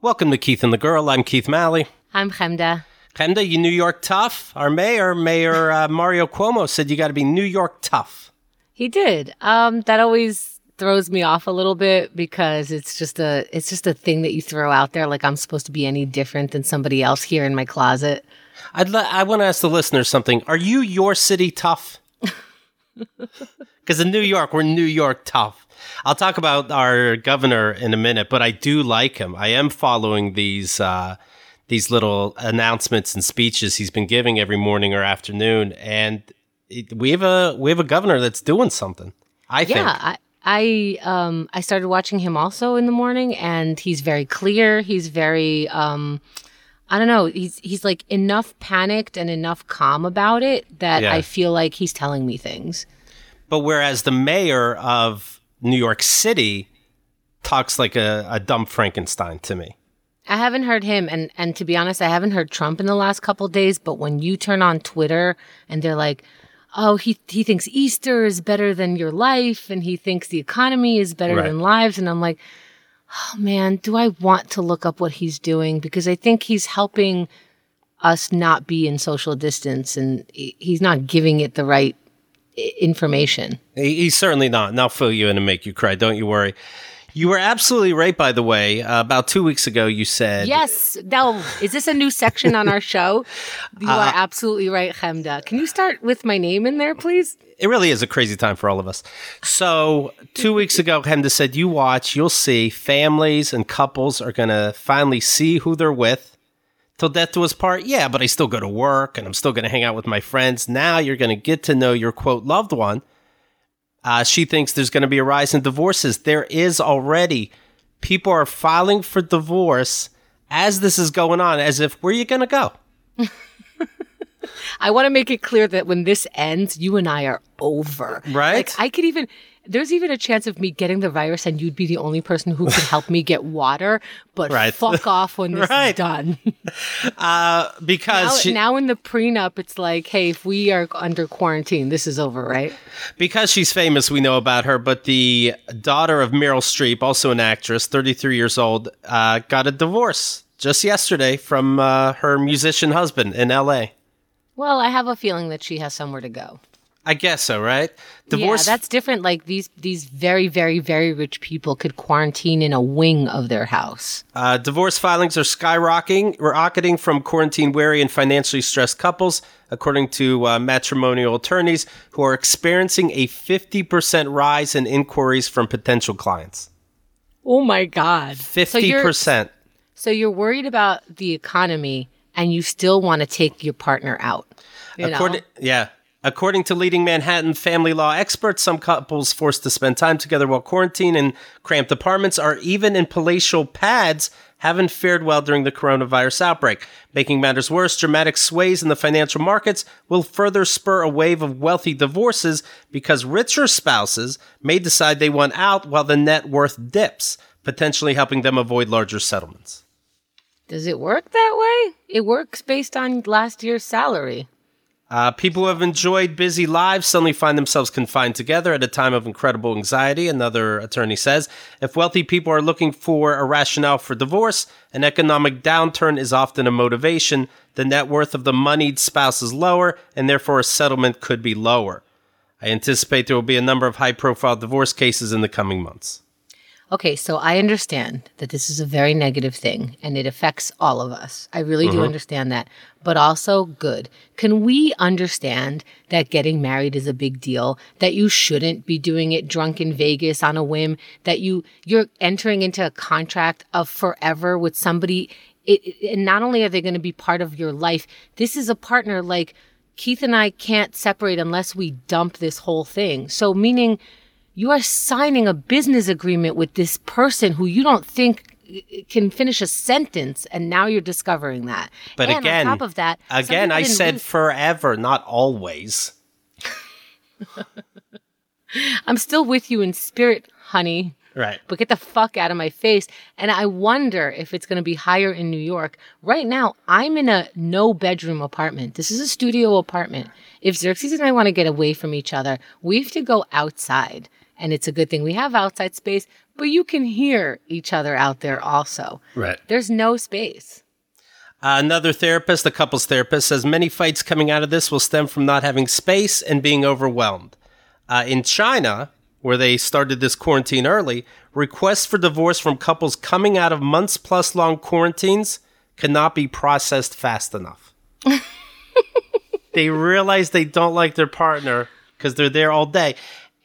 Welcome to Keith and the Girl. I'm Keith Malley. I'm Chemda. Chemda, you New York tough. Our mayor, Mayor uh, Mario Cuomo, said you got to be New York tough. He did. Um, that always throws me off a little bit because it's just a it's just a thing that you throw out there like I'm supposed to be any different than somebody else here in my closet. I'd le- I want to ask the listeners something. Are you your city tough? Because in New York, we're New York tough. I'll talk about our governor in a minute, but I do like him. I am following these uh, these little announcements and speeches he's been giving every morning or afternoon, and it, we have a we have a governor that's doing something. I think. Yeah, I, I um I started watching him also in the morning, and he's very clear. He's very um. I don't know. He's he's like enough panicked and enough calm about it that Yeah. I feel like he's telling me things. But whereas the mayor of New York City talks like a, a dumb Frankenstein to me. I haven't heard him, and and to be honest, I haven't heard Trump in the last couple days. But when you turn on Twitter and they're like, "Oh, he he thinks Easter is better than your life, and he thinks the economy is better Right. than lives," and I'm like, "Oh man, do I want to look up what he's doing?" Because I think he's helping us not be in social distance, and he's not giving it the right information. He's certainly not. And I'll fill you in and make you cry. Don't you worry. You were absolutely right, by the way. Uh, about two weeks ago, you said. Yes. Now, is this a new section on our show? You are absolutely right, Chemda. Can you start with my name in there, please? It really is a crazy time for all of us. So, two weeks ago, Chemda said, You watch, you'll see families and couples are going to finally see who they're with. Till death do us part, yeah, but I still go to work and I'm still going to hang out with my friends. Now you're going to get to know your quote loved one. Uh, she thinks there's going to be a rise in divorces. There is already. People are filing for divorce as this is going on, as if, where are you going to go? I want to make it clear that when this ends, you and I are over. Right? Like, I could even, there's even a chance of me getting the virus and you'd be the only person who could help me get water, but Right. fuck off when this Right. is done. Uh, because now, she, now in the prenup, it's like, hey, if we are under quarantine, this is over, right? because she's famous, we know about her. But the daughter of Meryl Streep, also an actress, 33 years old, uh, got a divorce just yesterday from uh, her musician husband in L.A. Well, I have a feeling that she has somewhere to go. I guess so, right? Divorce. Yeah, that's different. Like these, these very, very, very rich people could quarantine in a wing of their house. Uh, divorce filings are skyrocketing, rocketing from quarantine weary and financially stressed couples, according to uh, matrimonial attorneys who are experiencing a 50% rise in inquiries from potential clients. Oh my god! 50%. so you're worried about the economy, and you still want to take your partner out. You know? Yeah. According to leading Manhattan family law experts, some couples forced to spend time together while quarantined in cramped apartments or even in palatial pads haven't fared well during the coronavirus outbreak. Making matters worse, dramatic sways in the financial markets will further spur a wave of wealthy divorces because richer spouses may decide they want out while the net worth dips, potentially helping them avoid larger settlements. Does it work that way? It works based on last year's salary. Uh, people who have enjoyed busy lives suddenly find themselves confined together at a time of incredible anxiety, another attorney says. If wealthy people are looking for a rationale for divorce, an economic downturn is often a motivation. The net worth of the moneyed spouse is lower, and therefore a settlement could be lower. I anticipate there will be a number of high profile divorce cases in the coming months. Okay, so I understand that this is a very negative thing and it affects all of us. I really do mm-hmm. understand that, but also good. Can we understand that getting married is a big deal, that you shouldn't be doing it drunk in Vegas on a whim, that you you're entering into a contract of forever with somebody it, it- and not only are they going to be part of your life, this is a partner like Keith and I can't separate unless we dump this whole thing. So meaning you are signing a business agreement with this person who you don't think can finish a sentence and now you're discovering that. But and again, on top of that again, I said lose- forever, not always. i'm still with you in spirit honey. Right. but get the fuck out of my face. And i wonder if it's going to be higher in new york. Right now i'm in a no bedroom apartment. This is a studio apartment. If xerxes and i want to get away from each other we have to go outside and it's a good thing we have outside space, but you can hear each other out there also. Right. There's no space. Uh, another therapist, a couples therapist, says many fights coming out of this will stem from not having space and being overwhelmed. Uh, in China, where they started this quarantine early, requests for divorce from couples coming out of months plus long quarantines cannot be processed fast enough. they realize they don't like their partner because they're there all day.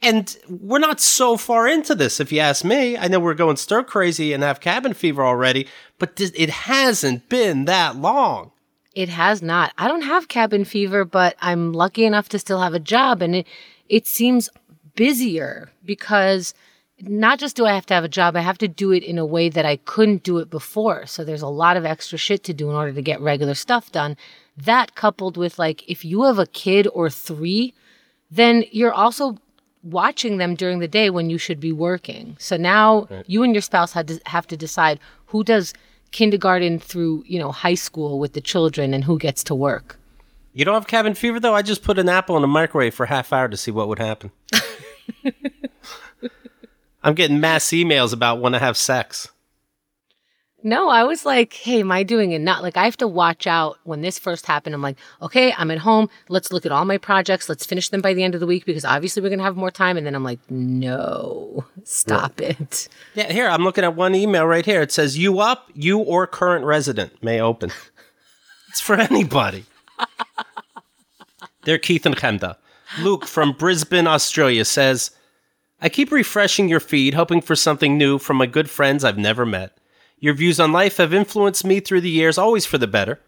And we're not so far into this, if you ask me. I know we're going stir crazy and have cabin fever already, but th- it hasn't been that long. It has not. I don't have cabin fever, but I'm lucky enough to still have a job and it it seems busier because not just do I have to have a job, I have to do it in a way that I couldn't do it before. So there's a lot of extra shit to do in order to get regular stuff done. That coupled with like if you have a kid or 3, then you're also watching them during the day when you should be working. So now right. you and your spouse had to have to decide who does kindergarten through, you know, high school with the children and who gets to work. You don't have cabin fever though? I just put an apple in the microwave for a half hour to see what would happen. I'm getting mass emails about when to have sex. No, I was like, hey, am I doing it? Not like I have to watch out when this first happened. I'm like, okay, I'm at home. Let's look at all my projects. Let's finish them by the end of the week because obviously we're going to have more time. And then I'm like, no, stop yeah. it. Yeah, here, I'm looking at one email right here. It says, you up, you or current resident may open. it's for anybody. They're Keith and Chemda. Luke from Brisbane, Australia says, I keep refreshing your feed, hoping for something new from my good friends I've never met. Your views on life have influenced me through the years, always for the better.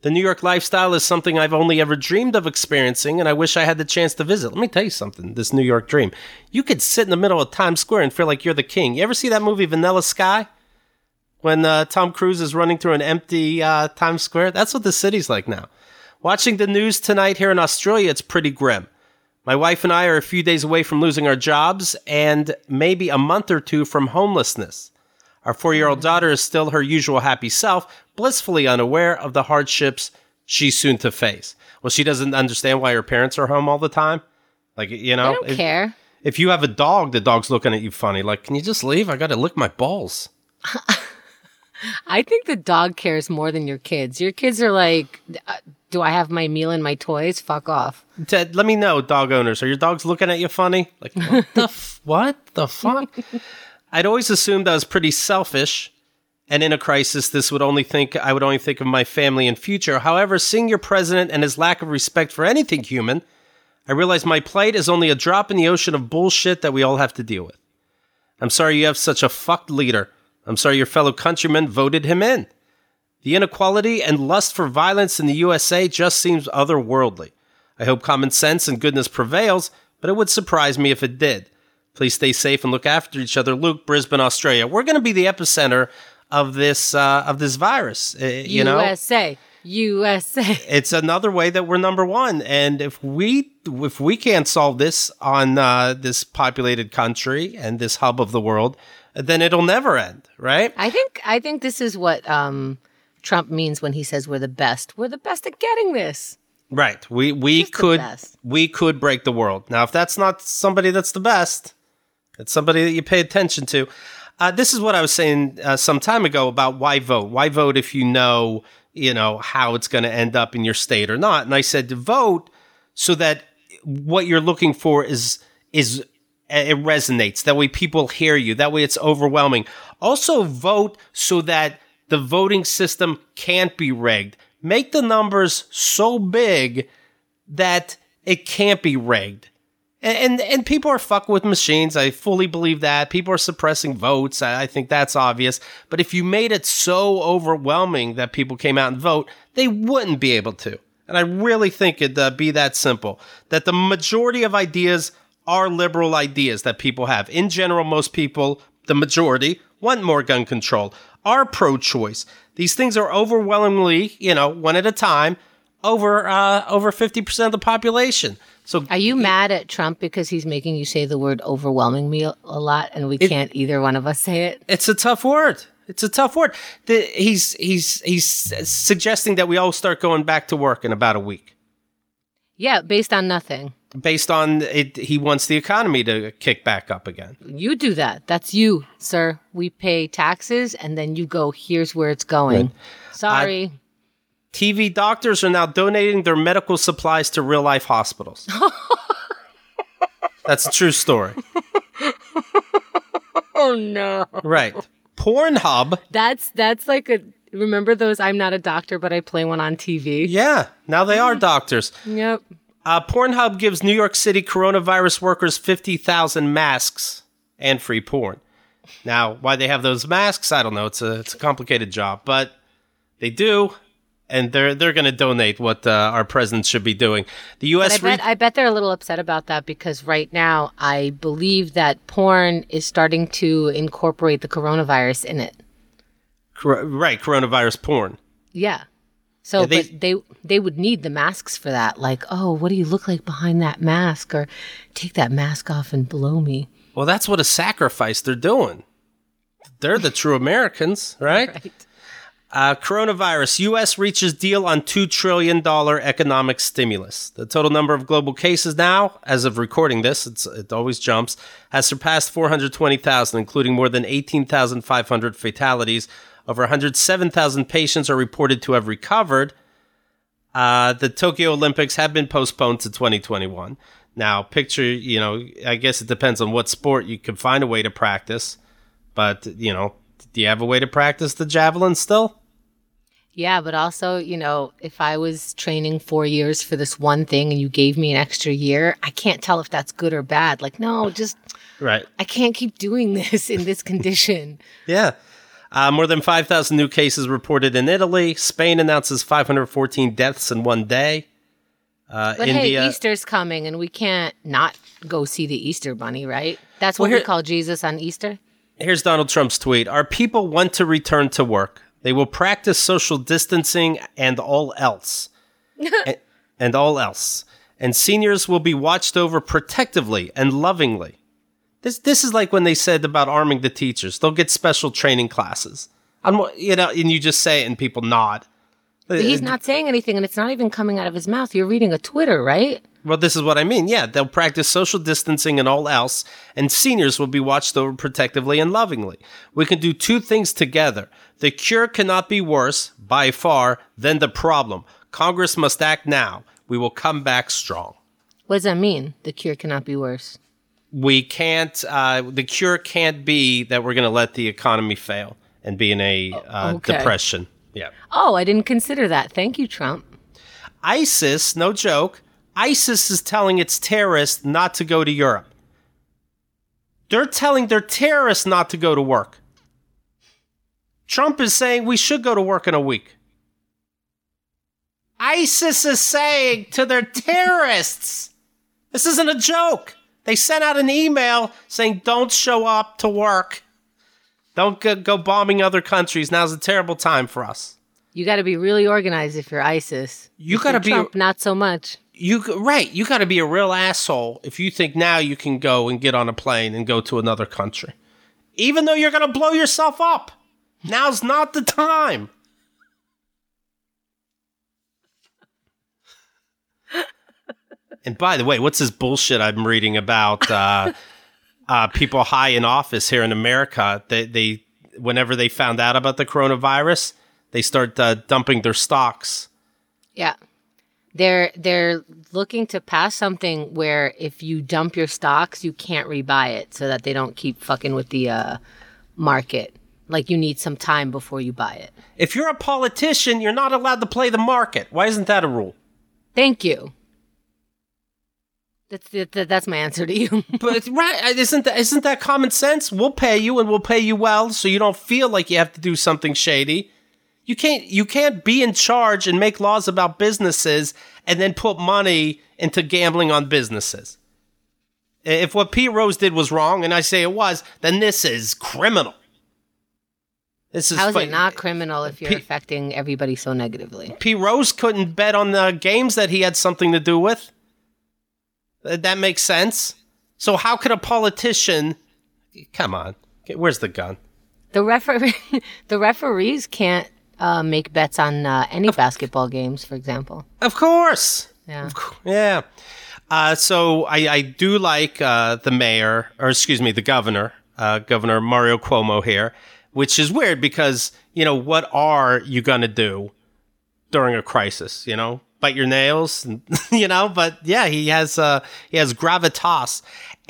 The New York lifestyle is something I've only ever dreamed of experiencing, and I wish I had the chance to visit. Let me tell you something this New York dream. You could sit in the middle of Times Square and feel like you're the king. You ever see that movie Vanilla Sky? When uh, Tom Cruise is running through an empty uh, Times Square? That's what the city's like now. Watching the news tonight here in Australia, it's pretty grim. My wife and I are a few days away from losing our jobs and maybe a month or two from homelessness. Our four year old daughter is still her usual happy self, blissfully unaware of the hardships she's soon to face. Well, she doesn't understand why her parents are home all the time. Like, you know, I don't if, care. If you have a dog, the dog's looking at you funny. Like, can you just leave? I got to lick my balls. I think the dog cares more than your kids. Your kids are like, uh, do I have my meal and my toys? Fuck off. Ted, let me know, dog owners. Are your dogs looking at you funny? Like, what the f- what the fuck? I'd always assumed I was pretty selfish, and in a crisis, this would only think I would only think of my family and future. However, seeing your president and his lack of respect for anything human, I realize my plight is only a drop in the ocean of bullshit that we all have to deal with. I'm sorry you have such a fucked leader. I'm sorry your fellow countrymen voted him in. The inequality and lust for violence in the USA just seems otherworldly. I hope common sense and goodness prevails, but it would surprise me if it did. Please stay safe and look after each other. Luke, Brisbane, Australia. We're going to be the epicenter of this uh, of this virus. Uh, you USA. know, USA. It's another way that we're number one, and if we if we can't solve this on uh, this populated country and this hub of the world, then it'll never end, right? I think I think this is what um, Trump means when he says we're the best. We're the best at getting this. Right. We we Just could we could break the world. Now, if that's not somebody that's the best, it's somebody that you pay attention to. Uh, this is what I was saying uh, some time ago about why vote. Why vote if you know, you know, how it's going to end up in your state or not? And I said to vote so that what you're looking for is is it resonates. That way people hear you. That way it's overwhelming. Also vote so that the voting system can't be rigged. Make the numbers so big that it can't be rigged and, and, and people are fucking with machines. I fully believe that. People are suppressing votes. I, I think that's obvious. But if you made it so overwhelming that people came out and vote, they wouldn't be able to. And I really think it'd uh, be that simple. That the majority of ideas are liberal ideas that people have. In general, most people, the majority, want more gun control, are pro choice. These things are overwhelmingly, you know, one at a time, over uh, over 50% of the population. So Are you mad at Trump because he's making you say the word overwhelming me a, lot and we it, can't either one of us say it? It's a tough word. It's a tough word. The, he's he's he's suggesting that we all start going back to work in about a week. Yeah, based on nothing. based on it. He wants the economy to kick back up again. You do that. That's you, sir. We pay taxes and then you go, here's where it's going. Sorry. TV doctors are now donating their medical supplies to real life hospitals. That's a true story. oh no. Right. Pornhub. That's that's like a remember those I'm not a doctor but I play one on TV. Yeah, now they are doctors. Yep. Uh, Pornhub gives New York City coronavirus workers 50,000 masks and free porn. Now, why they have those masks, I don't know. It's a it's a complicated job, but they do, and they're they're going to donate what uh, our president should be doing. The U.S. I bet I bet they're a little upset about that because right now I believe that porn is starting to incorporate the coronavirus in it. Cor- right, coronavirus porn. Yeah. So, Yeah, they- but they they would need the masks for that. Like, oh, what do you look like behind that mask? Or take that mask off and blow me. Well, that's what a sacrifice they're doing. They're the true Americans, right? Right. Uh, coronavirus. U.S. reaches deal on $2 trillion economic stimulus. The total number of global cases now, as of recording this, it always jumps, has surpassed 420,000, including more than 18,500 fatalities. Over 107,000 patients are reported to have recovered. Uh, the Tokyo Olympics have been postponed to 2021. Now, picture, you know, I guess it depends on what sport you can find a way to practice. But, you know, do you have a way to practice the javelin still? Yeah, but also, you know, if I was training four years for this one thing and you gave me an extra year, I can't tell if that's good or bad. Like, no, just Right. I can't keep doing this in this condition. Yeah. Uh, more than 5,000 new cases reported in Italy. Spain announces 514 deaths in one day. Uh, But India. hey, Easter's coming and we can't not go see the Easter bunny, right? That's what Well, we call Jesus on Easter. Here's Donald Trump's tweet Our people want to return to work. They will practice social distancing and all else. and, and all else. And seniors will be watched over protectively and lovingly. This, this is like when they said about arming the teachers. They'll get special training classes. I'm, you know, and you just say it and people nod. But he's uh, not saying anything and it's not even coming out of his mouth. You're reading a Twitter, right? Well, this is what I mean. Yeah, they'll practice social distancing and all else, and seniors will be watched over protectively and lovingly. We can do two things together. The cure cannot be worse, by far, than the problem. Congress must act now. We will come back strong. What does that mean? The cure cannot be worse. We can't, uh, the cure can't be that we're going to let the economy fail and be in a uh, Okay. depression. Yeah. Oh, I didn't consider that. Thank you, Trump. ISIS, no joke, ISIS is telling its terrorists not to go to Europe. They're telling their terrorists not to go to work. Trump is saying we should go to work in a week. ISIS is saying to their terrorists, this isn't a joke. They sent out an email saying, don't show up to work. Don't go, bombing other countries. Now's a terrible time for us. You got to be really organized if you're ISIS. You gotta be- Trump, not so much. You right, you got to be a real asshole if you think now you can go and get on a plane and go to another country, even though you're going to blow yourself up. Now's not the time. and by the way, what's this bullshit I'm reading about uh, uh, people high in office here in America? They, they, whenever they found out about the coronavirus, they start uh, dumping their stocks. Yeah. They're they're looking to pass something where if you dump your stocks, you can't rebuy it so that they don't keep fucking with the uh, market. Like you need some time before you buy it. If you're a politician, you're not allowed to play the market. Why isn't that a rule? Thank you. That's that, that's my answer to you. But right, isn't that isn't that common sense? We'll pay you and we'll pay you well, so you don't feel like you have to do something shady. You can't you can't be in charge and make laws about businesses and then put money into gambling on businesses. If what Pete Rose did was wrong, and I say it was, then this is criminal. This is How is fi- it not criminal if you're Pe- affecting everybody so negatively? P. Rose couldn't bet on the games that he had something to do with. That makes sense. So how could a politician? Come on, where's the gun? The referee, the referees can't uh, make bets on uh, any basketball games, for example. Of course. Yeah. Yeah. Uh, so I, I do like uh, the mayor, or excuse me, the governor, uh, Governor Mario Cuomo here, which is weird because you know what are you gonna do during a crisis? You know, bite your nails, and, you know. But yeah, he has uh, he has gravitas,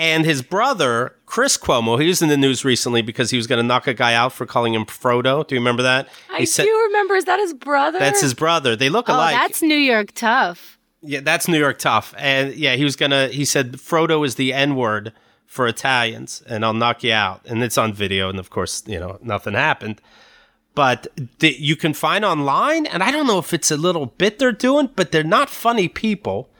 and his brother Chris Cuomo, he was in the news recently because he was going to knock a guy out for calling him Fredo. Do you remember that? I he do remember. Is that his brother? That's his brother. They look oh, alike. that's New York tough. Yeah, that's New York tough. And yeah, he was gonna. He said Fredo is the N word for Italians, and I'll knock you out. And it's on video, and of course, you know, nothing happened. But th- you can find online, and I don't know if it's a little bit they're doing, but they're not funny people,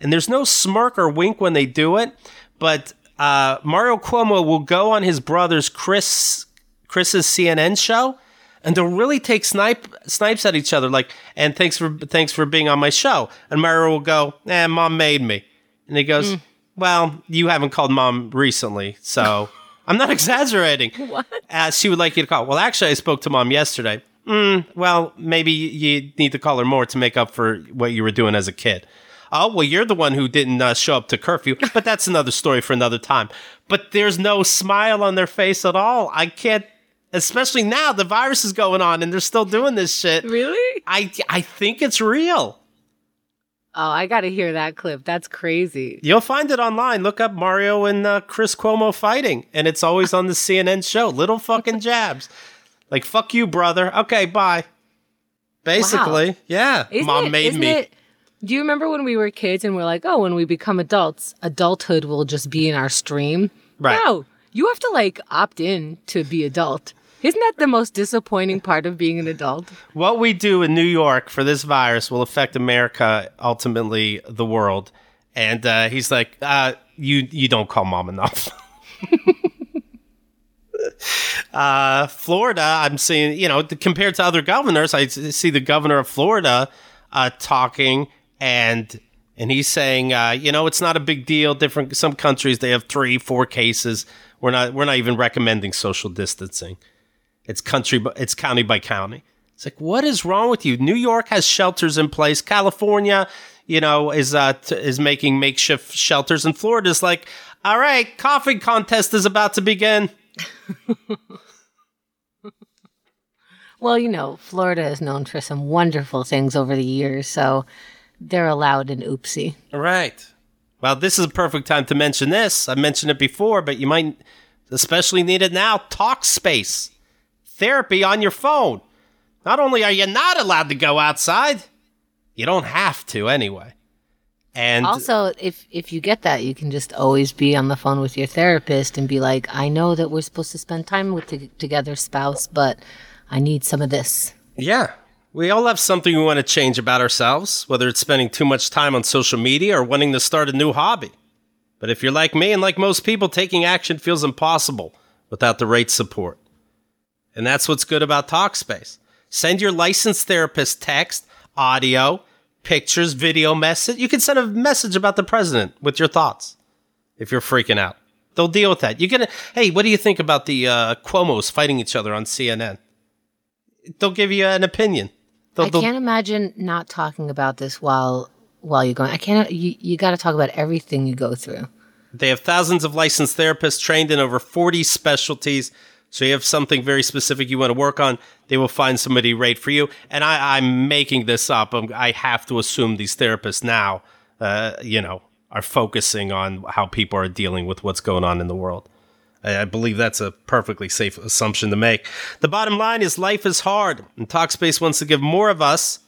and there's no smirk or wink when they do it. But uh, Mario Cuomo will go on his brother's Chris Chris's CNN show and they'll really take snipe snipes at each other like and thanks for thanks for being on my show. And Mario will go eh mom made me. And he goes well you haven't called mom recently so I'm not exaggerating. What? uh, she would like you to call well actually I spoke to mom yesterday. Mm, well maybe you need to call her more to make up for what you were doing as a kid oh well you're the one who didn't uh, show up to curfew but that's another story for another time but there's no smile on their face at all I can't especially now the virus is going on and they're still doing this shit. Really? I I think it's real. Oh, I got to hear that clip. That's crazy. You'll find it online. Look up Mario and uh, Chris Cuomo fighting, and it's always on the CNN show. Little fucking jabs, like "fuck you, brother." Okay, bye. Basically, yeah. Isn't Mom it- made me. it- do you remember when we were kids and we're like, oh, when we become adults, adulthood will just be in our stream? Right. No, you have to like opt in to be adult. Isn't that the most disappointing part of being an adult? What we do in New York for this virus will affect America, ultimately the world. And uh, he's like, uh, "You you don't call mom enough." uh, Florida, I'm seeing, you know, compared to other governors, I see the governor of Florida uh, talking, and and he's saying, uh, you know, it's not a big deal. Different some countries they have three, four cases. We're not we're not even recommending social distancing. It's country, it's county by county. It's like, what is wrong with you? New York has shelters in place. California, you know, is uh, t- is making makeshift shelters, and Florida's like, all right, coffee contest is about to begin. Well, you know, Florida is known for some wonderful things over the years, so they're allowed an oopsie. All right. Well, this is a perfect time to mention this. I mentioned it before, but you might especially need it now. Talk space. Therapy on your phone. Not only are you not allowed to go outside, you don't have to anyway. And Also, if if you get that, you can just always be on the phone with your therapist and be like, "I know that we're supposed to spend time with t- together, spouse, but I need some of this." Yeah. We all have something we want to change about ourselves, whether it's spending too much time on social media or wanting to start a new hobby. But if you're like me and like most people, taking action feels impossible without the right support. And that's what's good about Talkspace. Send your licensed therapist text, audio, pictures, video message. You can send a message about the president with your thoughts if you're freaking out. They'll deal with that. You're gonna, hey, what do you think about the uh, Cuomo's fighting each other on CNN? They'll give you an opinion. They'll, I can't imagine not talking about this while while you're going. I can't. You you got to talk about everything you go through. They have thousands of licensed therapists trained in over 40 specialties. So you have something very specific you want to work on, they will find somebody right for you. And I, I'm making this up. I'm, I have to assume these therapists now, uh, you know, are focusing on how people are dealing with what's going on in the world. I, believe that's a perfectly safe assumption to make. The bottom line is life is hard, and Talkspace wants to give more of us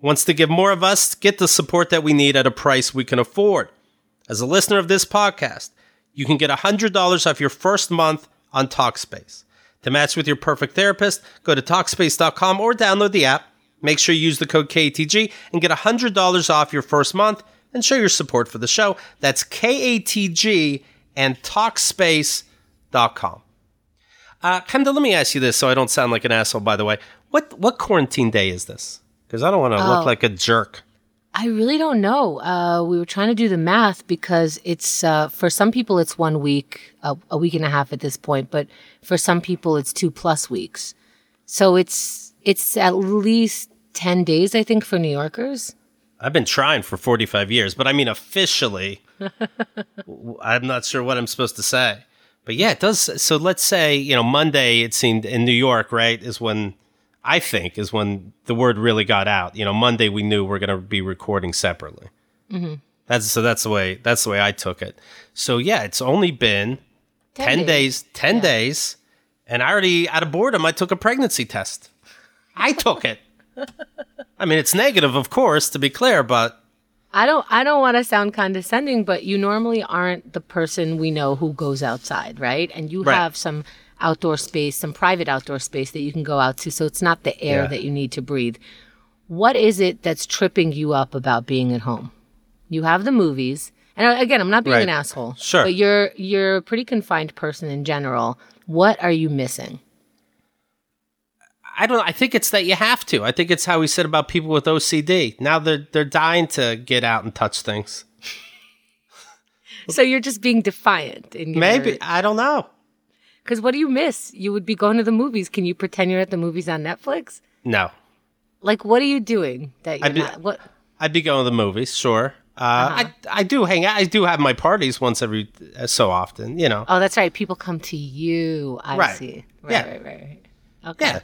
wants to give more of us get the support that we need at a price we can afford. As a listener of this podcast, you can get $100 off your first month on Talkspace. To match with your perfect therapist, go to Talkspace.com or download the app. Make sure you use the code KATG and get $100 off your first month and show your support for the show. That's KATG and Talkspace.com. Uh, Chemda, let me ask you this so I don't sound like an asshole, by the way. What, what quarantine day is this? Because I don't want to Oh. look like a jerk. I really don't know. Uh, we were trying to do the math because it's uh, for some people it's one week, a, a week and a half at this point, but for some people it's two plus weeks. So it's it's at least ten days, I think, for New Yorkers. I've been trying for 45 years, but I mean officially, I'm not sure what I'm supposed to say. But yeah, it does. So let's say, you know, Monday, it seemed in New York, right, is when I think is when the word really got out. You know, Monday we knew we're going to be recording separately. Mm-hmm. That's so that's the way that's the way I took it. So yeah, it's only been 10, days, 10 days, and I already out of boredom I took a pregnancy test. I took it. I mean, it's negative, of course, to be clear, but I don't I don't want to sound condescending, but you normally aren't the person we know who goes outside, right? And you Right. have some outdoor space, some private outdoor space that you can go out to, so it's not the air Yeah. that you need to breathe. What is it that's tripping you up about being at home? You have the movies. And uh, again, I'm not being an asshole. Sure. But you're you're a pretty confined person in general. What are you missing? I don't. I think it's that you have to. I think it's how we said about people with OCD. Now they're they're dying to get out and touch things. So you're just being defiant in your Maybe I don't know. Because what do you miss? You would be going to the movies. Can you pretend you're at the movies on Netflix? No, Like, what are you doing that you're I'd be- not? What? I'd be going to the movies. Sure. Uh, Uh-huh. I I do hang out. I do have my parties once every uh, so often. You know. Oh, that's right. People come to you. I Right. see. Right, Yeah. right, right, right. Okay. Yeah.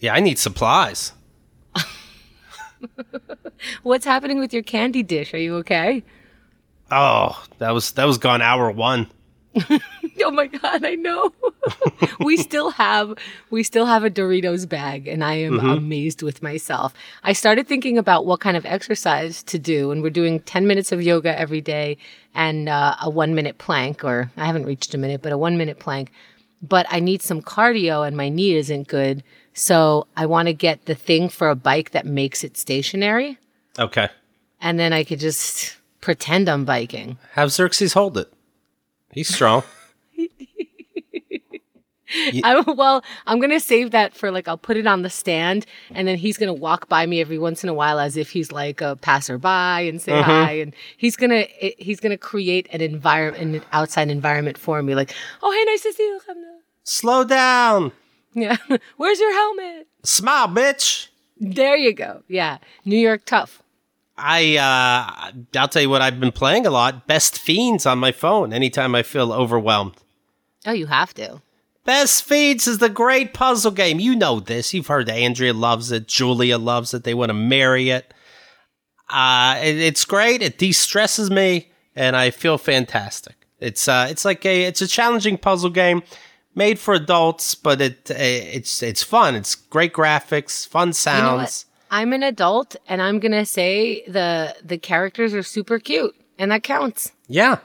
Yeah. I need supplies. What's happening with your candy dish? Are you okay? Oh, that was that was gone hour one. Oh my god, I know. we still have we still have a Doritos bag and I am amazed with myself. I started thinking about what kind of exercise to do and we're doing 10 minutes of yoga every day and uh, a 1 minute plank or I haven't reached a minute but a 1 minute plank. But I need some cardio and my knee isn't good. So I want to get the thing for a bike that makes it stationary Okay. and then I could just pretend I'm biking. Have Xerxes hold it. He's strong. I, well, I'm gonna save that for like I'll put it on the stand, and then he's gonna walk by me every once in a while as if he's like a passerby and say mm-hmm. hi, and he's gonna he's gonna create an environment, an outside environment for me, like, oh hey, nice to see you. Slow down. Yeah, where's your helmet? Smile, bitch. There you go. Yeah, New York tough. I uh I'll tell you what I've been playing a lot. Best Fiends on my phone anytime I feel overwhelmed. Oh, you have to. Best Fiends is the great puzzle game. You know this. You've heard Andrea loves it. Julia loves it. They want to marry it. Uh it- it's great. It de-stresses me and I feel fantastic. It's uh it's like a it's a challenging puzzle game made for adults, but it it's it's fun. It's great graphics, fun You know sounds. I'm an adult, and I'm gonna say the the characters are super cute, and that counts. Yeah.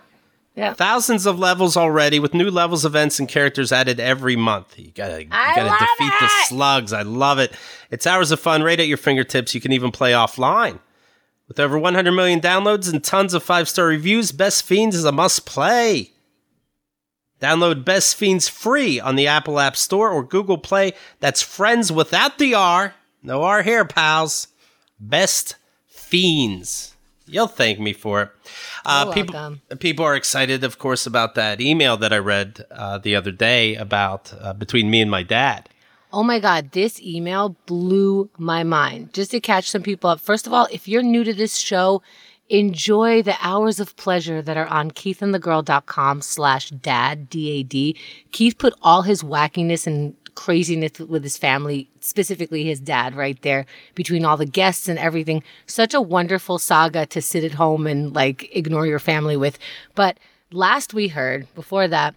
Yeah. Thousands of levels already with new levels, events, and characters added every month. You gotta, you gotta defeat the slugs. I love it. It's hours of fun right at your fingertips. You can even play offline. With over 100 million downloads and tons of five star reviews, Best Fiends is a must play. Download Best Fiends free on the Apple App Store or Google Play. That's friends without the R. No R here, pals. Best Fiends. You'll thank me for it. Uh, You're people, welcome. people are excited, of course, about that email that I read uh, the other day about uh, between me and my dad. Oh my God, this email blew my mind. Just to catch some people up. First of all, if you're new to this show, enjoy the hours of pleasure that are on keithandthegirl.com slash dad, D-A-D. Keith put all his wackiness and craziness with his family, specifically his dad right there between all the guests and everything. Such a wonderful saga to sit at home and like ignore your family with. But last we heard, before that,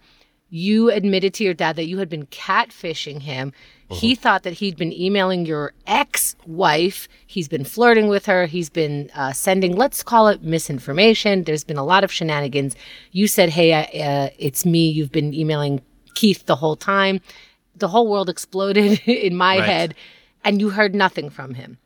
you admitted to your dad that you had been catfishing him. He thought that he'd been emailing your ex wife. He's been flirting with her. He's been uh, sending, let's call it misinformation. There's been a lot of shenanigans. You said, hey, I, uh, it's me. You've been emailing Keith the whole time. The whole world exploded in my Right. head, and you heard nothing from him.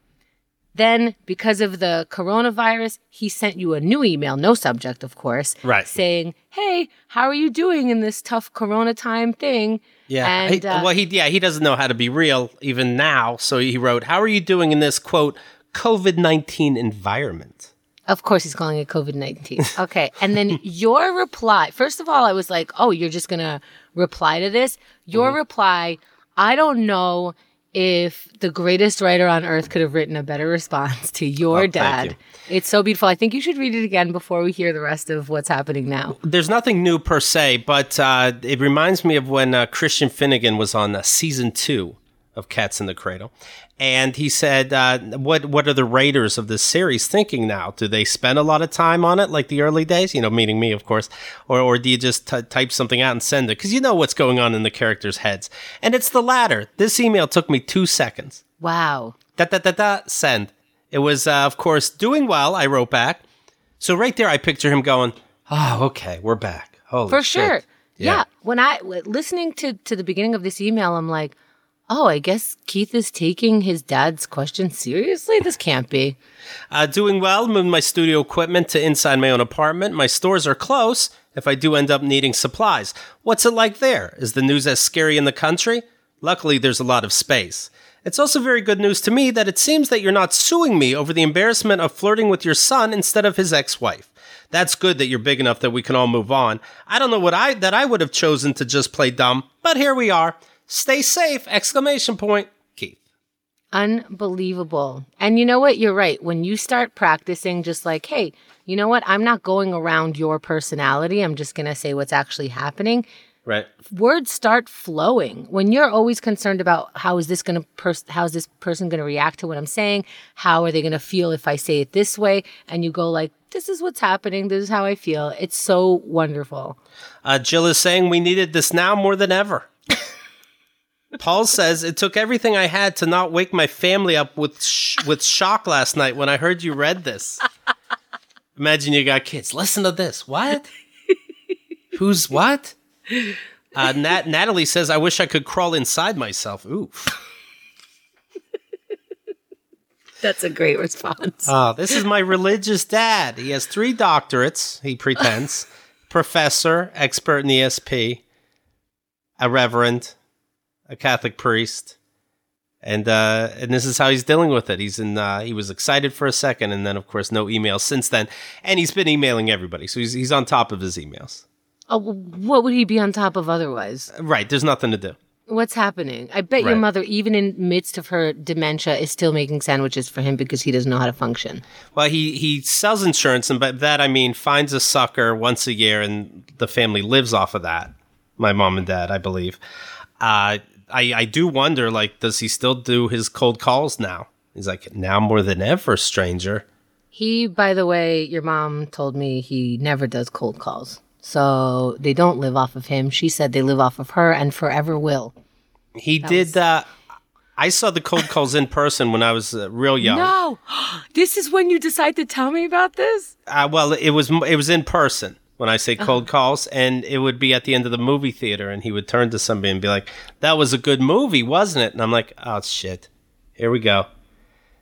Then, because of the coronavirus, he sent you a new email, no subject, of course, Right. saying, "Hey, how are you doing in this tough Corona time thing?" Yeah. and He- uh, well, he yeah he doesn't know how to be real even now. So he wrote, "How are you doing in this quote COVID nineteen environment?" of course, he's calling it COVID nineteen. Okay, and then your reply. First of all, I was like, "Oh, you're just gonna reply to this?" Your reply. I don't know if the greatest writer on earth could have written a better response to your Oh, dad. you. It's so beautiful. I think you should read it again before we hear the rest of what's happening now. There's nothing new per se, but uh, it reminds me of when uh, Christian Finnegan was on uh, season two of Cats in the Cradle, and he said, uh, "What what are the writers of this series thinking now? Do they spend a lot of time on it, like the early days? You know, meaning me, of course, or or do you just t- type something out and send it? Because you know what's going on in the characters' heads, and it's the latter. This email took me two seconds. Wow. Da da da da. Send. It was, uh, of course, doing well. I wrote back. So right there, I picture him going, "Oh, okay, we're back." Holy For shit. sure. Yeah. Yeah. When I listening to to the beginning of this email, I'm like, oh, I guess Keith is taking his dad's question seriously. This can't be. Uh, doing well. Moved my studio equipment to inside my own apartment. My stores are close. If I do end up needing supplies, what's it like there? Is the news as scary in the country? Luckily, there's a lot of space. It's also very good news to me that it seems that you're not suing me over the embarrassment of flirting with your son instead of his ex-wife. That's good that you're big enough that we can all move on. I don't know what I that I would have chosen to just play dumb, but here we are. Stay safe! Exclamation point. Keith. Unbelievable. And you know what? You're right. When you start practicing, just like, hey, you know what? I'm not going around your personality. I'm just going to say what's actually happening. Right. Words start flowing. When you're always concerned about how is this going to pers- how is this person going to react to what I'm saying? How are they going to feel if I say it this way? And you go like, this is what's happening. This is how I feel. It's so wonderful. Uh, Jill is saying we needed this now more than ever. Paul says it took everything I had to not wake my family up with sh- with shock last night when I heard you read this. Imagine you got kids. Listen to this. What? Who's what? Uh, Nat- Natalie says I wish I could crawl inside myself. Oof. That's a great response. Oh, this is my religious dad. He has three doctorates, he pretends professor, expert in ESP, a reverend, a Catholic priest. And uh, and this is how he's dealing with it. He's in. Uh, he was excited for a second, and then of course no emails since then. And he's been emailing everybody, so he's he's on top of his emails. oh, what would he be on top of otherwise? Right. There's nothing to do. What's happening? I bet your mother, even in midst of her dementia, is still making sandwiches for him because he doesn't know how to function. Well, he he sells insurance, and by that I mean finds a sucker once a year, and the family lives off of that. My mom and dad, I believe. Uh, I I do wonder, like, does he still do his cold calls now? He's like, now more than ever, stranger. He, by the way, your mom told me he never does cold calls. So they don't live off of him. She said they live off of her and forever will. He did. Uh, I saw the cold calls in person when I was uh, real young. No, this is when you decide to tell me about this? Uh, well, it was it was in person when I say uh-huh. cold calls, and it would be at the end of the movie theater, and he would turn to somebody and be like, "That was a good movie, wasn't it?" And I'm like, "Oh shit, here we go."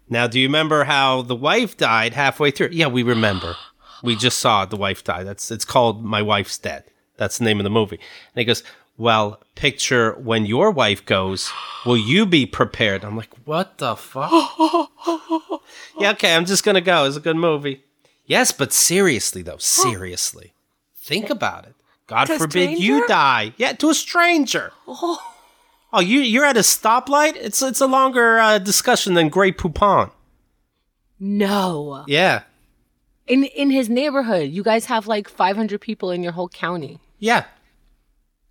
Now, do you remember how the wife died halfway through? Yeah, we remember. We just saw the wife die. That's it's called My Wife's Dead. That's the name of the movie. And he goes, "Well, picture when your wife goes. Will you be prepared?" I'm like, "What the fuck?" yeah, okay, I'm just gonna go. It's a good movie. Yes, but seriously though, seriously, think about it. God To forbid you die. Yeah, to a stranger. Oh, oh you you're at a stoplight. It's it's a longer uh, discussion than Grey Poupon. No. Yeah, In in his neighborhood, you guys have like 500 people in your whole county. yeah.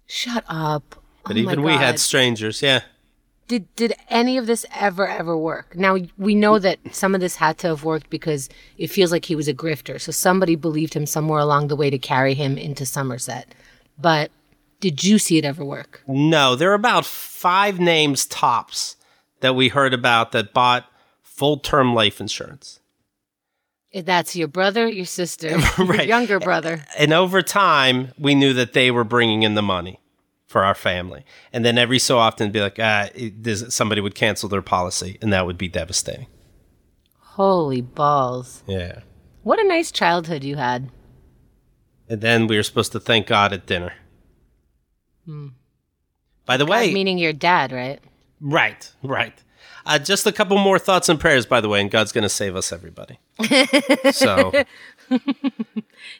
Shut up. But Oh even we had strangers. Yeah. Did did any of this ever ever work? Now we know that some of this had to have worked because it feels like he was a grifter. So somebody believed him somewhere along the way to carry him into Somerset. But did you see it ever work? No, there are about five names tops that we heard about that bought full term life insurance. That's your brother, your sister, your younger brother. And over time, we knew that they were bringing in the money for our family. And then every so often, be like, ah, it, somebody would cancel their policy, and that would be devastating. Holy balls. Yeah. What a nice childhood you had. And then we were supposed to thank God at dinner. By the way, Meaning your dad, right? right, right. Uh, just a couple more thoughts and prayers, by the way, and God's going to save us, everybody. so,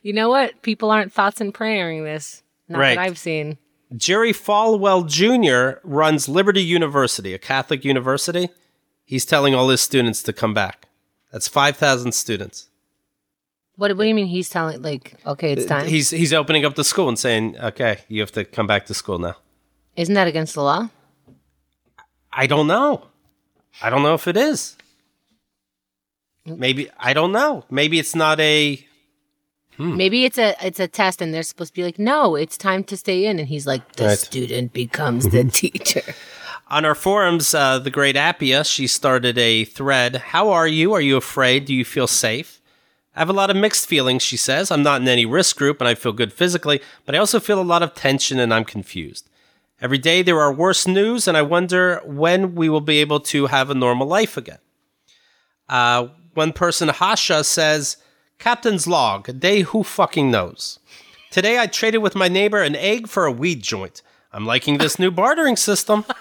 You know what? People aren't thoughts and praying this. Not Right. that I've seen. Jerry Falwell Jr. runs Liberty University, a Catholic university. He's telling all his students to come back. That's 5,000 students. What, what do you mean he's telling, like, okay, it's uh, time? He's he's opening up the school and saying, "Okay, you have to come back to school now." Isn't that against the law? I don't know. I don't know if it is. Mm. Maybe I don't know. Maybe it's not a Hmm. Maybe it's a it's a test and they're supposed to be like, "No, it's time to stay in." And he's like, "The Right. student becomes the teacher." On our forums, uh, the great Appia, she started a thread. How are you? Are you afraid? Do you feel safe? I have a lot of mixed feelings, she says. I'm not in any risk group and I feel good physically, but I also feel a lot of tension and I'm confused. Every day there are worse news, and I wonder when we will be able to have a normal life again. Uh, one person, Hasha, says, Captain's log, day who fucking knows. Today I traded with my neighbor an egg for a weed joint. I'm liking this new bartering system.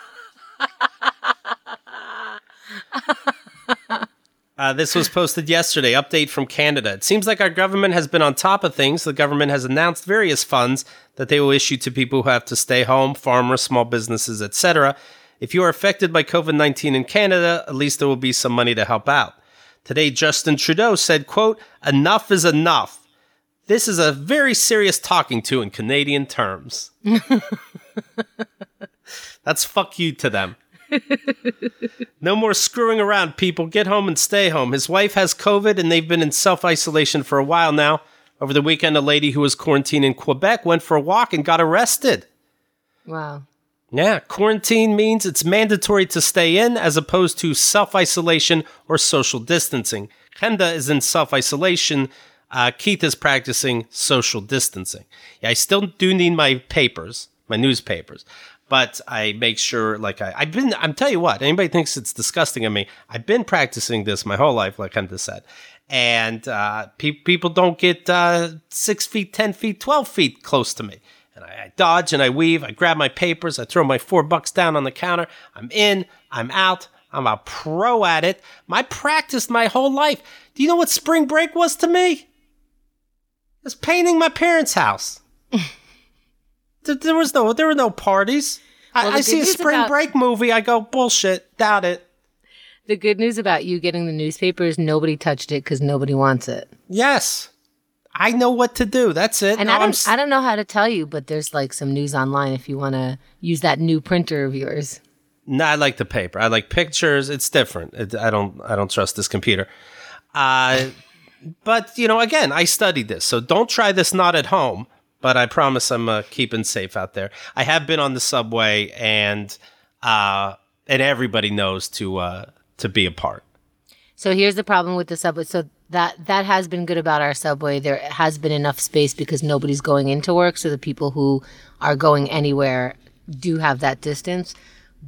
Uh, this was posted yesterday. Update from Canada. It seems like our government has been on top of things. The government has announced various funds that they will issue to people who have to stay home, farmers, small businesses, etc. If you are affected by COVID 19 in Canada, at least there will be some money to help out. Today, Justin Trudeau said, quote, enough is enough. This is a very serious talking to in Canadian terms. That's fuck you to them. no more screwing around, people. Get home and stay home. His wife has COVID and they've been in self isolation for a while now. Over the weekend, a lady who was quarantined in Quebec went for a walk and got arrested. wow. Yeah, quarantine means it's mandatory to stay in as opposed to self isolation or social distancing. Chemda is in self isolation. Uh, Keith is practicing social distancing. Yeah, I still do need my papers, my newspapers, but I make sure, like, I, I've been, I'm tell you what, anybody thinks it's disgusting of me. I've been practicing this my whole life, like Chemda said. And uh, pe- people don't get uh, six feet, 10 feet, 12 feet close to me. And I, I dodge and I weave. I grab my papers. I throw my four bucks down on the counter. I'm in. I'm out. I'm a pro at it. I practiced my whole life. Do you know what spring break was to me? It was painting my parents' house. there, there was no, there were no parties. Well, I, I see a spring about- break movie. I go bullshit. Doubt it. The good news about you getting the newspaper is nobody touched it because nobody wants it. Yes, I know what to do. That's it. And Now I don't, s- I don't know how to tell you, but there's like some news online if you want to use that new printer of yours. No, I like the paper. I like pictures. It's different. It, I don't. I don't trust this computer. Uh, but you know, again, I studied this, so don't try this not at home. But I promise I'm uh, keeping safe out there. I have been on the subway, and uh, and everybody knows to uh, to be apart. So here's the problem with the subway. So that that has been good about our subway. There has been enough space because nobody's going into work, so the people who are going anywhere do have that distance.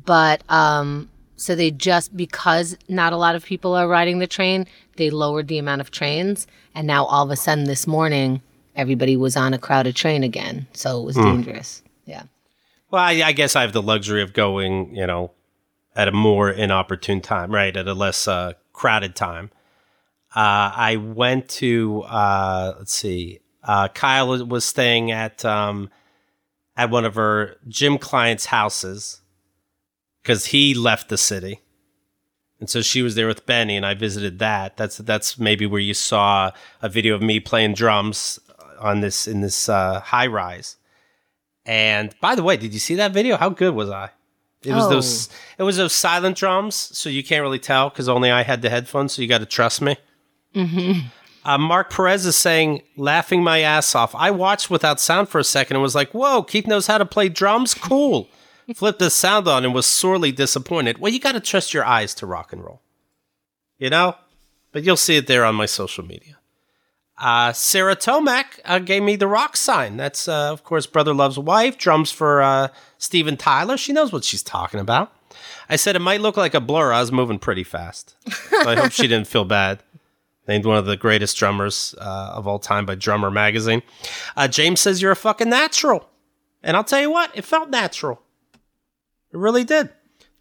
But um so they just because not a lot of people are riding the train, they lowered the amount of trains and now all of a sudden this morning everybody was on a crowded train again. So it was dangerous. Yeah. Well, I, I guess I have the luxury of going, you know, at a more inopportune time, right? At a less uh, crowded time. Uh, I went to, uh, let's see, uh, Kyle was staying at um, at one of her gym clients' houses because he left the city, and so she was there with Benny, and I visited that. That's that's maybe where you saw a video of me playing drums on this in this uh, high rise. And by the way, did you see that video? How good was I? It was Oh. those. It was those silent drums, so you can't really tell because only I had the headphones. So you got to trust me. Uh, Mark Perez is saying, laughing my ass off. I watched without sound for a second and was like, "Whoa, Keith knows how to play drums. Cool." Flipped the sound on and was sorely disappointed. Well, you got to trust your eyes to rock and roll, you know. But you'll see it there on my social media. Uh, Sarah Tomek uh, gave me the rock sign. That's, uh, of course, Brother Loves Wife, drums for uh, Steven Tyler. She knows what she's talking about. I said it might look like a blur. I was moving pretty fast. So I hope she didn't feel bad. Named one of the greatest drummers uh, of all time by Drummer Magazine. Uh, James says you're a fucking natural. And I'll tell you what, it felt natural. It really did.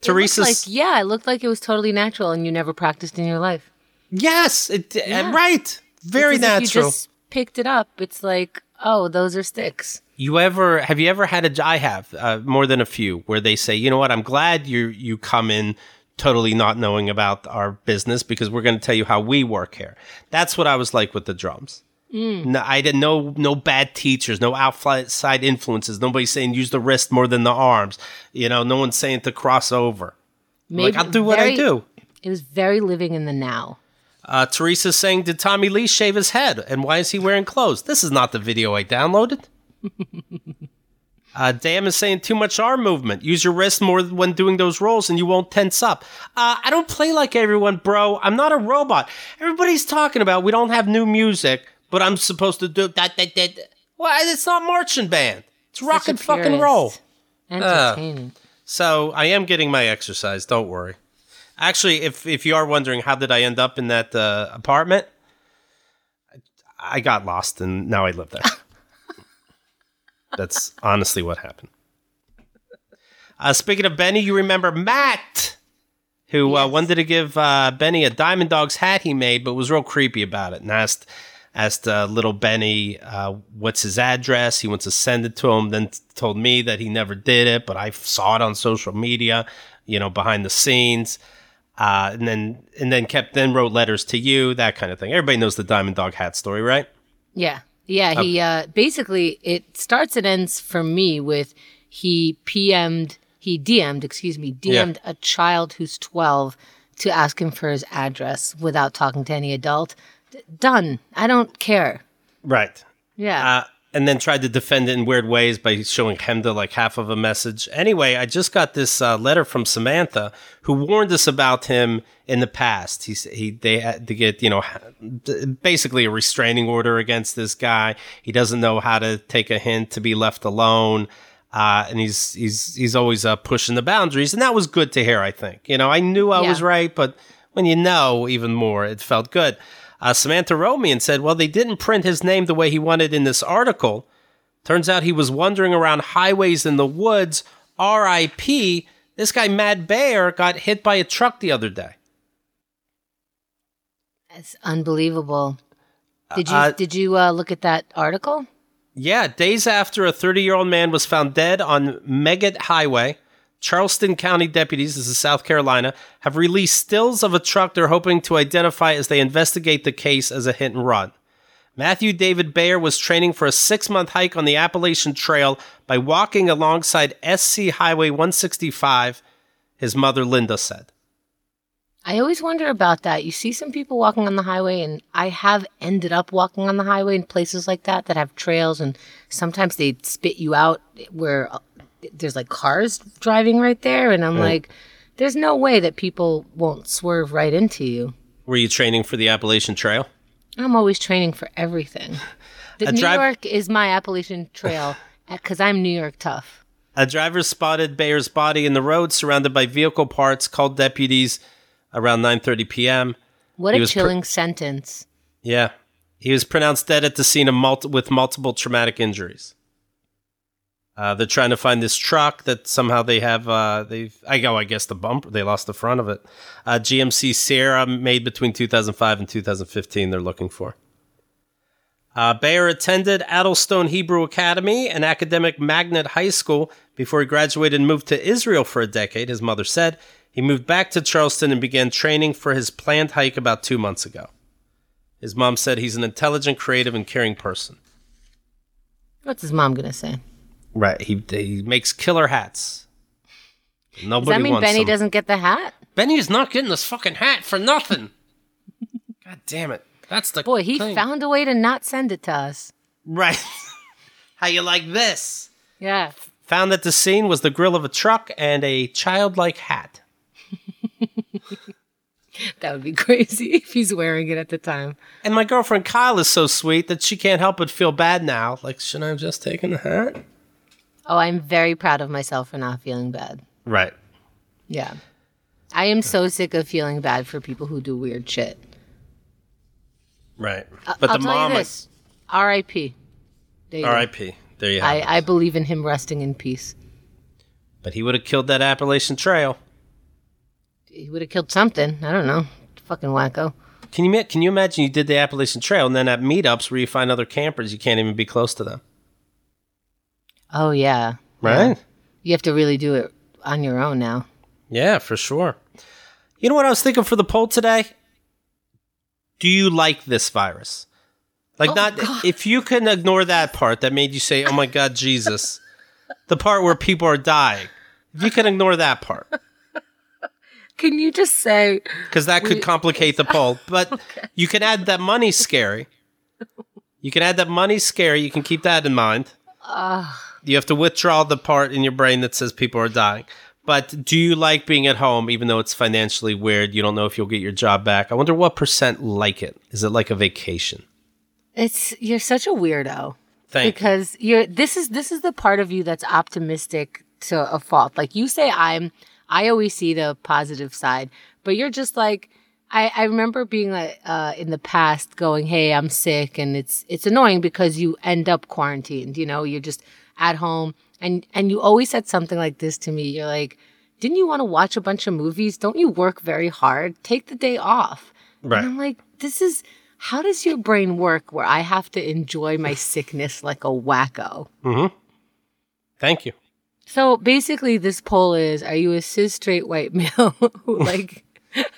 Teresa's. like yeah, it looked like it was totally natural and you never practiced in your life. yes, it, Yeah. right. Very It's as if natural. You just picked it up. It's like Oh, those are sticks. You ever have you ever had a? I have uh, more than a few where they say, you know what, I'm glad you you come in totally not knowing about our business because we're going to tell you how we work here. That's what I was like with the drums. No, I didn't no no bad teachers, no outside influences. Nobody saying use the wrist more than the arms. You know, no one's saying to cross over. like I'll do what I do. It was very living in the now. Uh, Teresa's saying, Did Tommy Lee shave his head? And why is he wearing clothes? This is not the video I downloaded. uh, Dan is saying, Too much arm movement. Use your wrist more when doing those rolls and you won't tense up. Uh, I don't play like everyone, bro. I'm not a robot. Everybody's talking about we don't have new music, but I'm supposed to do that, that, that. Well, it's not marching band. It's rock Such and fucking roll. Entertaining. So I am getting my exercise. Don't worry. Actually, if if you are wondering how did I end up in that uh, apartment, I, I got lost and now I live there. That's honestly what happened. Uh, speaking of Benny, you remember Matt, who uh, Yes. wanted to give uh, Benny a Diamond Dogs hat he made, but was real creepy about it and asked asked uh, little Benny uh, what's his address. He wants to send it to him. Then told me that he never did it, but I saw it on social media, you know, behind the scenes. Uh, and then and then kept then wrote letters to you, that kind of thing. Everybody knows the Diamond Dog hat story, right? Yeah. Yeah. He uh, basically, it starts and ends for me with he PM'd, he DM'd, excuse me, DM'd a child who's 12 to ask him for his address without talking to any adult. D- done. I don't care. Right. Yeah. uh, and then tried to defend it in weird ways by showing Chemda like half of a message. Anyway, I just got this uh, letter from Samantha, who warned us about him in the past. He he they had to get you know basically a restraining order against this guy. He doesn't know how to take a hint to be left alone. Uh, and he's he's he's always uh, pushing the boundaries, and that was good to hear. I think you know I knew I Yeah. was right, but when you know even more, it felt good. Uh, Samantha wrote me and said, Well, they didn't print his name the way he wanted in this article. Turns out he was wandering around highways in the woods. RIP. This guy, Matt Bayer, got hit by a truck the other day. That's unbelievable. Did you uh, did you uh, look at that article? Yeah, days after a 30 year old man was found dead on Meggett Highway, Charleston County deputies, this is South Carolina, have released stills of a truck they're hoping to identify as they investigate the case as a hit and run. Matthew David Bayer was training for a six month hike on the Appalachian Trail by walking alongside SC Highway 165, his mother Linda said. I always wonder about that. You see some people walking on the highway, and I have ended up walking on the highway in places like that that have trails, and sometimes they spit you out where there's like cars driving right there, and I'm like, there's no way that people won't swerve right into you. Were you training for the Appalachian Trail? I'm always training for everything. The New drive- York is my Appalachian Trail because I'm New York tough. A driver spotted Bayer's body in the road surrounded by vehicle parts, called deputies around 9:30 p.m. What He a was pr- chilling sentence. Yeah. He was pronounced dead at the scene of multi- with multiple traumatic injuries. Uh, they're trying to find this truck that somehow they have. Uh, they've. I go. I guess the bumper. They lost the front of it. Uh, GMC Sierra made between 2005 and 2015. They're looking for. Uh, Bayer attended Addlestone Hebrew Academy, an academic magnet high school, before he graduated and moved to Israel for a decade. His mother said he moved back to Charleston and began training for his planned hike about two months ago. His mom said he's an intelligent, creative, and caring person. What's his mom gonna say? Right. He he makes killer hats. Nobody Does that mean wants Benny them. doesn't get the hat? Benny is not getting this fucking hat for nothing. God damn it. That's the Boy, he thing. found a way to not send it to us. right. How you like this? Yeah. Found that the scene was the grill of a truck and a childlike hat. That would be crazy if he's wearing it at the time. And my girlfriend Kyle is so sweet that she can't help but feel bad now. Like, should I have just taken the hat? Oh, I'm very proud of myself for not feeling bad. Right. Yeah. I am so sick of feeling bad for people who do weird shit. Right. But I'll the mom, this. R.I.P. There you go. R.I.P. There you have it. I, I believe in him resting in peace. But he would have killed that Appalachian Trail. He would have killed something. I don't know. Fucking wacko. Can you can you imagine you did the Appalachian Trail and then at meetups where you find other campers, you can't even be close to them, Oh yeah. right? Yeah. You have to really do it on your own now. Yeah, for sure. You know what I was thinking for the poll today? Do you like this virus? Like, Oh, not God. if you can ignore that part that made you say, "Oh my God, Jesus," the part where people are dying. If you can ignore that part, Can you just say because that could We- complicate the poll. But you can add that money scary. You can add that money scary. You can keep that in mind. Ah. You have to withdraw the part in your brain that says people are dying. But do you like being at home, even though it's financially weird? You don't know if you'll get your job back. I wonder what percent like it. Is it like a vacation? it's you're such a weirdo. Thank you. because you're this is this is the part of you that's optimistic to a fault. Like you say I'm I always see the positive side, but you're just like I, I remember being like uh, in the past going, Hey, I'm sick and it's it's annoying because you end up quarantined, you know, you're just at home and and you always said something like this to me. You're like, Didn't you want to watch a bunch of movies? Don't you work very hard? Take the day off. Right. And I'm like, this is how does your brain work where I have to enjoy my sickness like a wacko? Mhm. Thank you. So basically, this poll is: Are you a cis straight white male who like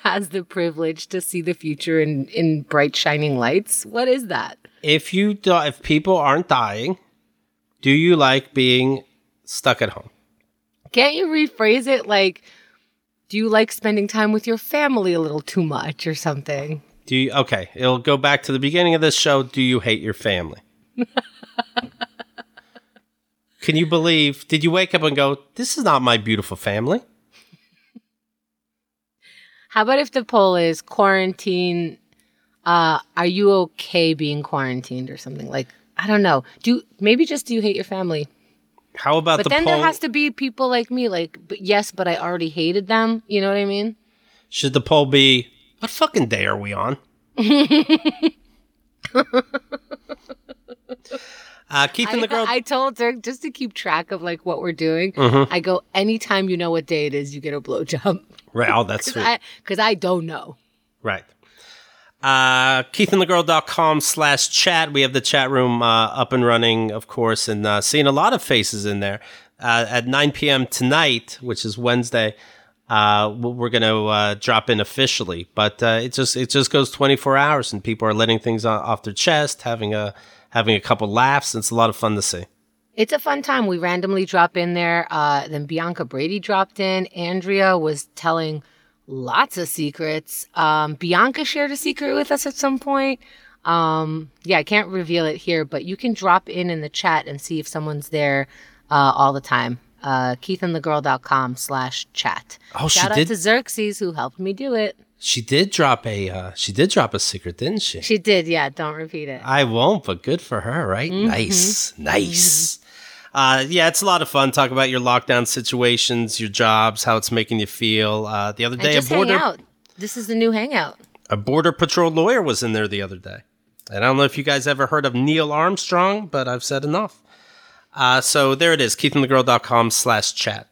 has the privilege to see the future in in bright shining lights? What is that? If you do, if people aren't dying, do you like being stuck at home? Can't you rephrase it like? Do you like spending time with your family a little too much or something? Do you okay? It'll go back to the beginning of this show. Do you hate your family? Can you believe? Did you wake up and go, "This is not my beautiful family"? How about if the poll is quarantine? Uh, are you okay being quarantined or something? Like I don't know. Do maybe just do you hate your family? How about the poll? But the then poll? there has to be people like me, like but yes, but I already hated them. You know what I mean? Should the poll be, "What fucking day are we on"? uh, Keith and I, the girl. I told Dirk just to keep track of like what we're doing. Mm-hmm. I go anytime you know what day it is, you get a blowjob. right. Oh, that's sweet. Because I, don't know. Right. Uh, KeithandTheGirl.com slash chat. We have the chat room uh, up and running, of course, and uh, seeing a lot of faces in there. Uh, at 9 p.m. tonight, which is Wednesday, uh, we're going to uh, drop in officially. But uh, it just it just goes 24 hours, and people are letting things off their chest, having a having a couple laughs. And it's a lot of fun to see. It's a fun time. We randomly drop in there. Uh, then Bianca Brady dropped in. Andrea was telling lots of secrets. Um, Bianca shared a secret with us at some point. Um, yeah, I can't reveal it here, but you can drop in in the chat and see if someone's there uh, all the time. Uh, KeithandTheGirl.com slash chat. Oh, she Shout out did- to Xerxes who helped me do it. She did drop a uh, she did drop a secret, didn't she? She did, yeah. Don't repeat it. I won't, but good for her, right? Mm-hmm. Nice, nice. Uh, yeah, it's a lot of fun. Talk about your lockdown situations, your jobs, how it's making you feel. Uh, the other day, a border. This is the new hangout. a border patrol lawyer was in there the other day. And I don't know if you guys ever heard of Neil Armstrong, but I've said enough. Uh, so there it is, keithandthegirl.com slash chat.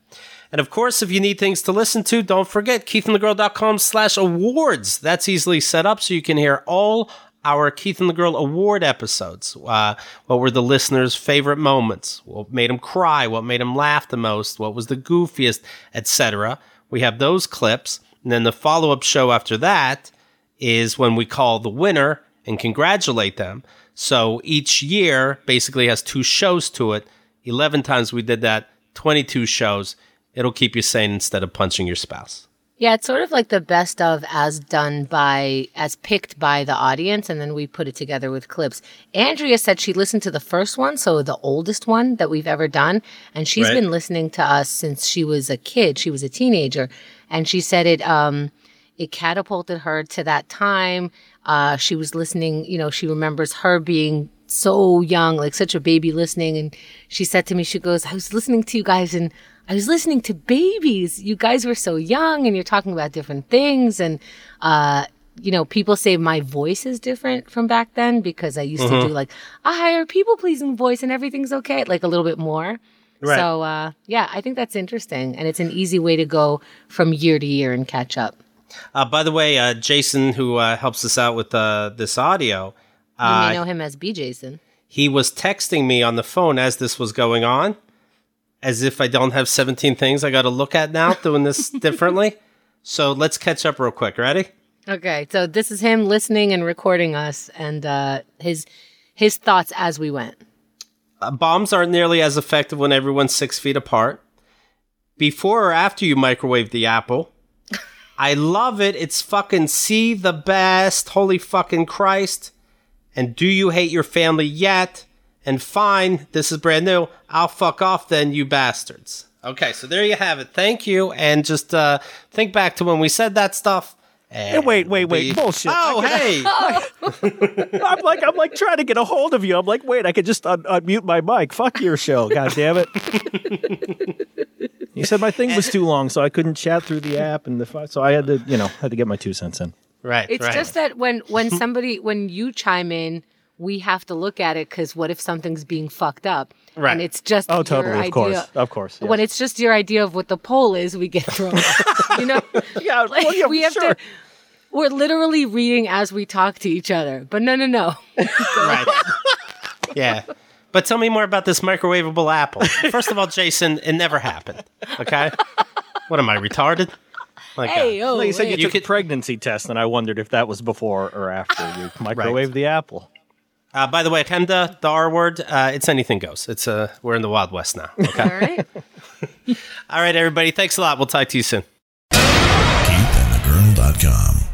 And of course, if you need things to listen to, don't forget keithandthegirl.com slash awards. That's easily set up so you can hear all our Keith and the Girl award episodes. Uh, what were the listeners' favorite moments? What made them cry? What made them laugh the most? What was the goofiest, etc. We have those clips. And then the follow up show after that is when we call the winner and congratulate them. So each year basically has two shows to it. 11 times we did that, 22 shows. It'll keep you sane instead of punching your spouse. Yeah, it's sort of like the best of as done by, as picked by the audience, and then we put it together with clips. Andrea said she listened to the first one, so the oldest one that we've ever done, and she's Right. been listening to us since she was a kid. She was a teenager, and she said it, um, it catapulted her to that time. Uh, she was listening, you know, she remembers her being so young, like such a baby listening. And she said to me, she goes, I was listening to you guys and I was listening to babies. You guys were so young and you're talking about different things. And, uh, you know, people say my voice is different from back then because I used to do like a higher people pleasing voice and everything's okay, like a little bit more. Right. So, uh, yeah, I think that's interesting. And it's an easy way to go from year to year and catch up. Uh, by the way, uh, Jason, who uh, helps us out with uh, this audio, You uh, may know him as B. Jason. he was texting me on the phone as this was going on, as if I don't have 17 things I got to look at now doing this differently. So let's catch up real quick. Ready? Okay, so this is him listening and recording us, and uh, his his thoughts as we went. Uh, bombs aren't nearly as effective when everyone's six feet apart. Before or after you microwave the apple. I love it. It's fucking see the best. Holy fucking Christ. And do you hate your family yet? And fine, this is brand new. I'll fuck off then, you bastards. Okay, so there you have it. Thank you. And just uh, think back to when we said that stuff. Hey, wait, wait, wait! be- Bullshit! Oh, hey. I'm like, I'm like trying to get a hold of you. I'm like, wait, I could just un- unmute my mic. Fuck your show, god damn it! you said my thing was too long, so I couldn't chat through the app, and the fu- so I had to, you know, had to get my two cents in. Right. It's right. just that when when somebody when you chime in, we have to look at it because what if something's being fucked up? Right. And it's just Oh, your totally, of idea- course, of course. When it's just your idea of what the poll is, we get thrown. you know, yeah, like, well, yeah, we have sure. to. We're literally reading as we talk to each other. But no, no, no. right. yeah. But tell me more about this microwavable apple. First of all, Jason, it never happened. Okay. What am I retarded? Like, Hey, oh, No, you said you wait. took could- a pregnancy test, and I wondered if that was before or after you microwaved the apple. Uh, by the way, Chemda, the R word, uh, it's anything goes. It's uh, we're in the Wild West now. Okay. All right. all right, everybody. Thanks a lot. We'll talk to you soon. KeithAndTheGirl.com.